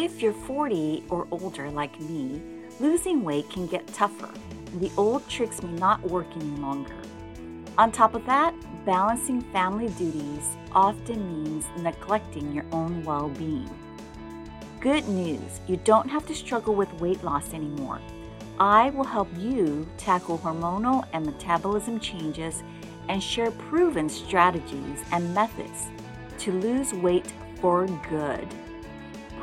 If you're 40 or older like me, losing weight can get tougher. and The old tricks may not work any longer. On top of that, balancing family duties often means neglecting your own well being. Good news you don't have to struggle with weight loss anymore. I will help you tackle hormonal and metabolism changes and share proven strategies and methods to lose weight for good.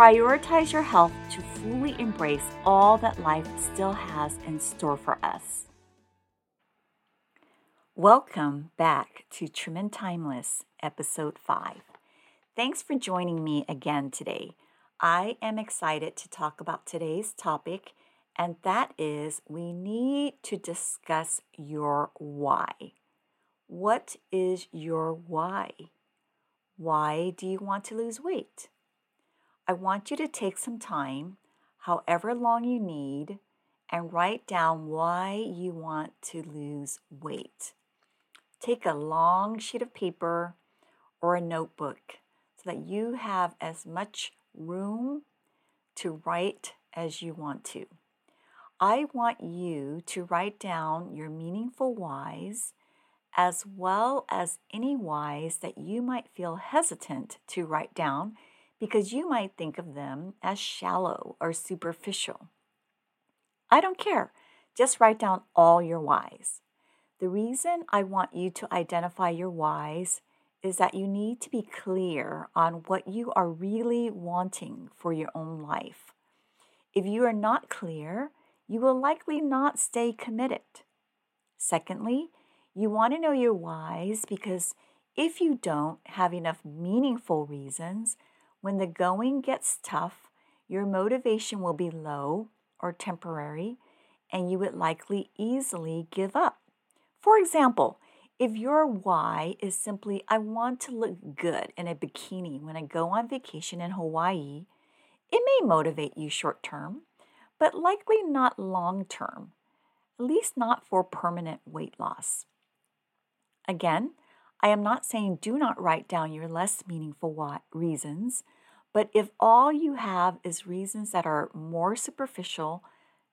Prioritize your health to fully embrace all that life still has in store for us. Welcome back to Trim and Timeless, Episode 5. Thanks for joining me again today. I am excited to talk about today's topic, and that is we need to discuss your why. What is your why? Why do you want to lose weight? I want you to take some time, however long you need, and write down why you want to lose weight. Take a long sheet of paper or a notebook so that you have as much room to write as you want to. I want you to write down your meaningful whys as well as any whys that you might feel hesitant to write down because you might think of them as shallow or superficial. I don't care. Just write down all your whys. The reason I want you to identify your whys is that you need to be clear on what you are really wanting for your own life. If you are not clear, you will likely not stay committed. Secondly, you want to know your whys because if you don't have enough meaningful reasons, when the going gets tough, your motivation will be low or temporary, and you would likely easily give up. For example, if your why is simply, I want to look good in a bikini when I go on vacation in Hawaii, it may motivate you short term, but likely not long term, at least not for permanent weight loss. Again, I am not saying do not write down your less meaningful reasons, but if all you have is reasons that are more superficial,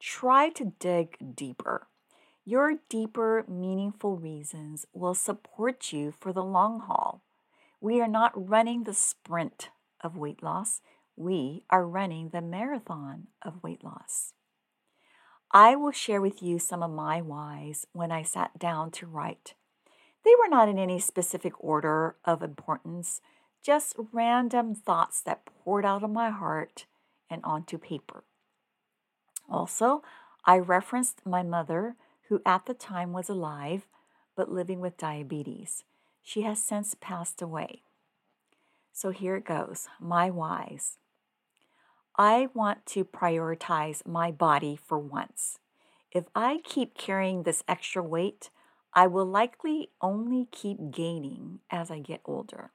try to dig deeper. Your deeper, meaningful reasons will support you for the long haul. We are not running the sprint of weight loss, we are running the marathon of weight loss. I will share with you some of my whys when I sat down to write. They were not in any specific order of importance, just random thoughts that poured out of my heart and onto paper. Also, I referenced my mother, who at the time was alive but living with diabetes. She has since passed away. So here it goes my whys. I want to prioritize my body for once. If I keep carrying this extra weight, I will likely only keep gaining as I get older.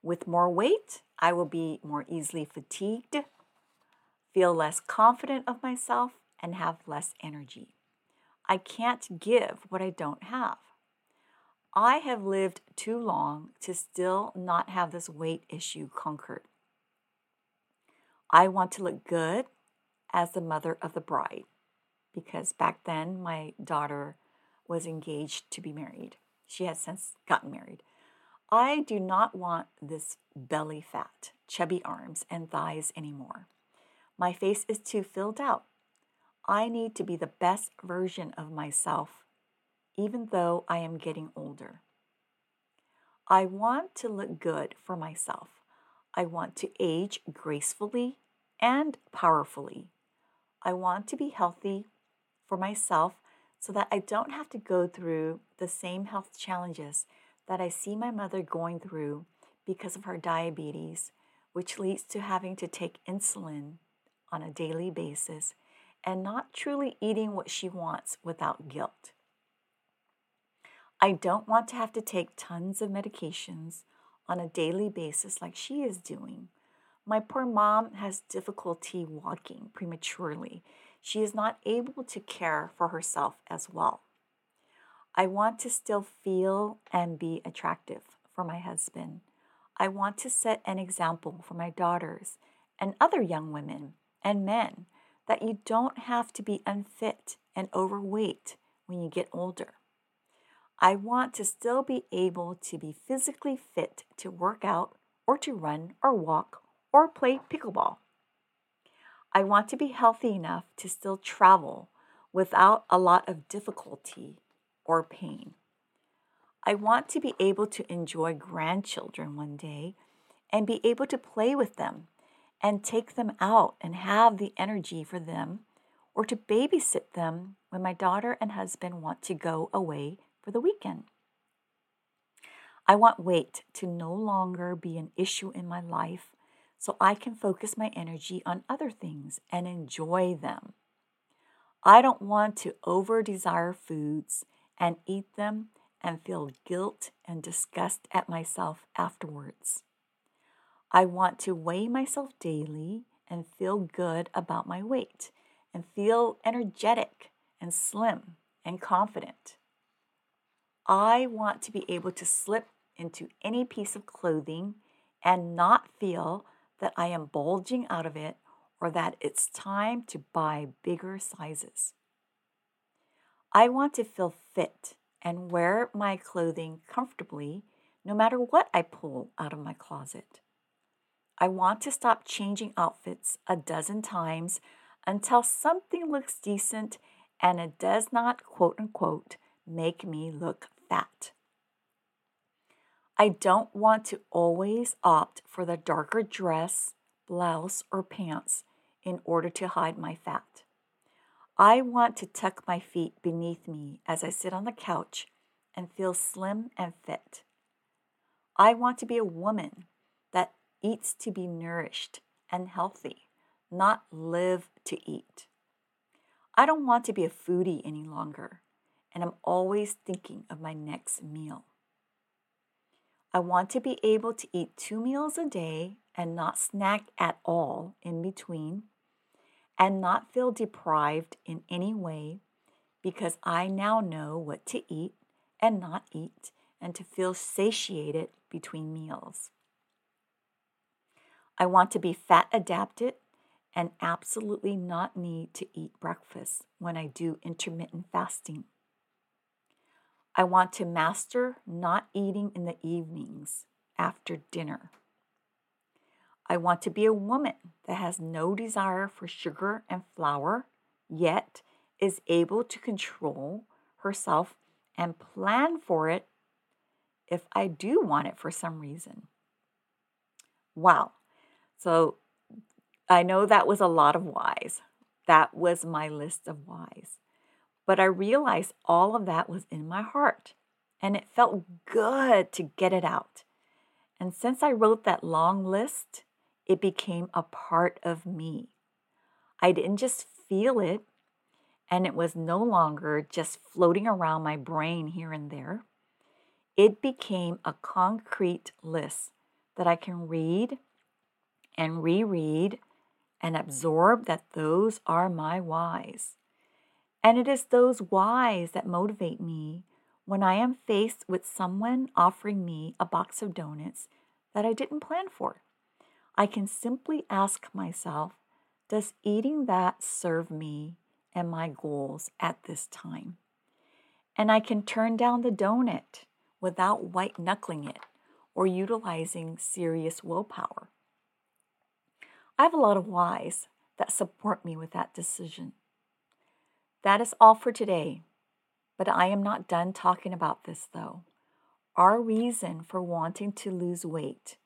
With more weight, I will be more easily fatigued, feel less confident of myself, and have less energy. I can't give what I don't have. I have lived too long to still not have this weight issue conquered. I want to look good as the mother of the bride because back then my daughter was engaged to be married. She has since gotten married. I do not want this belly fat, chubby arms, and thighs anymore. My face is too filled out. I need to be the best version of myself, even though I am getting older. I want to look good for myself. I want to age gracefully and powerfully. I want to be healthy for myself so that I don't have to go through the same health challenges that I see my mother going through because of her diabetes, which leads to having to take insulin on a daily basis and not truly eating what she wants without guilt. I don't want to have to take tons of medications on a daily basis like she is doing. My poor mom has difficulty walking prematurely she is not able to care for herself as well. I want to still feel and be attractive for my husband. I want to set an example for my daughters and other young women and men that you don't have to be unfit and overweight when you get older. I want to still be able to be physically fit to work out or to run or walk or play pickleball. I want to be healthy enough to still travel without a lot of difficulty or pain. I want to be able to enjoy grandchildren one day and be able to play with them and take them out and have the energy for them or to babysit them when my daughter and husband want to go away for the weekend. I want weight to no longer be an issue in my life so I can focus my energy on other things and enjoy them. I don't want to over desire foods and eat them and feel guilt and disgust at myself afterwards. I want to weigh myself daily and feel good about my weight and feel energetic and slim and confident. I want to be able to slip into any piece of clothing and not feel that I am bulging out of it or that it's time to buy bigger sizes. I want to feel fit and wear my clothing comfortably no matter what I pull out of my closet. I want to stop changing outfits a dozen times until something looks decent and it does not, quote unquote, make me look fat. I don't want to always opt for the darker dress, blouse, or pants in order to hide my fat. I want to tuck my feet beneath me as I sit on the couch and feel slim and fit. I want to be a woman that eats to be nourished and healthy, not live to eat. I don't want to be a foodie any longer, and I'm always thinking of my next meal. I want to be able to eat two meals a day and not snack at all in between and not feel deprived in any way because I now know what to eat and not eat and to feel satiated between meals. I want to be fat adapted and absolutely not need to eat breakfast when I do intermittent fasting. I want to master not eating in the evenings after dinner. I want to be a woman that has no desire for sugar and flour, yet is able to control herself and plan for it if I do want it for some reason. Wow. So I know that was a lot of whys. That was my list of whys. But I realized all of that was in my heart and it felt good to get it out. And since I wrote that long list, it became a part of me. I didn't just feel it, and it was no longer just floating around my brain here and there. It became a concrete list that I can read and reread and absorb that those are my whys. And it is those whys that motivate me when I am faced with someone offering me a box of donuts that I didn't plan for. I can simply ask myself, does eating that serve me and my goals at this time? And I can turn down the donut without white knuckling it or utilizing serious willpower. I have a lot of whys that support me with that decision. That is all for today, but I am not done talking about this though. Our reason for wanting to lose weight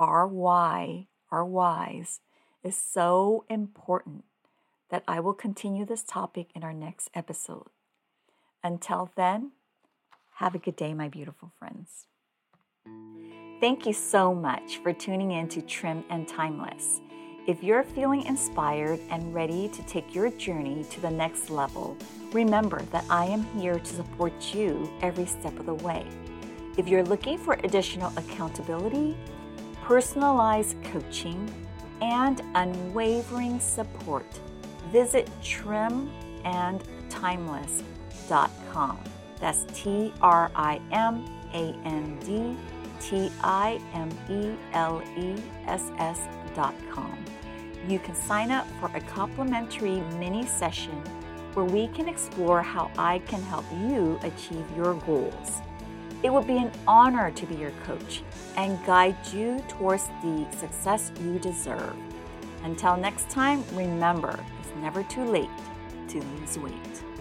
our why, our whys, is so important that I will continue this topic in our next episode. Until then, have a good day, my beautiful friends. Thank you so much for tuning in to Trim and Timeless. If you're feeling inspired and ready to take your journey to the next level, remember that I am here to support you every step of the way. If you're looking for additional accountability, personalized coaching, and unwavering support, visit trimandtimeless.com. That's T R I M A N D T I M E L E S S.com. you can sign up for a complimentary mini session where we can explore how I can help you achieve your goals. It would be an honor to be your coach and guide you towards the success you deserve. Until next time, remember it's never too late to lose weight.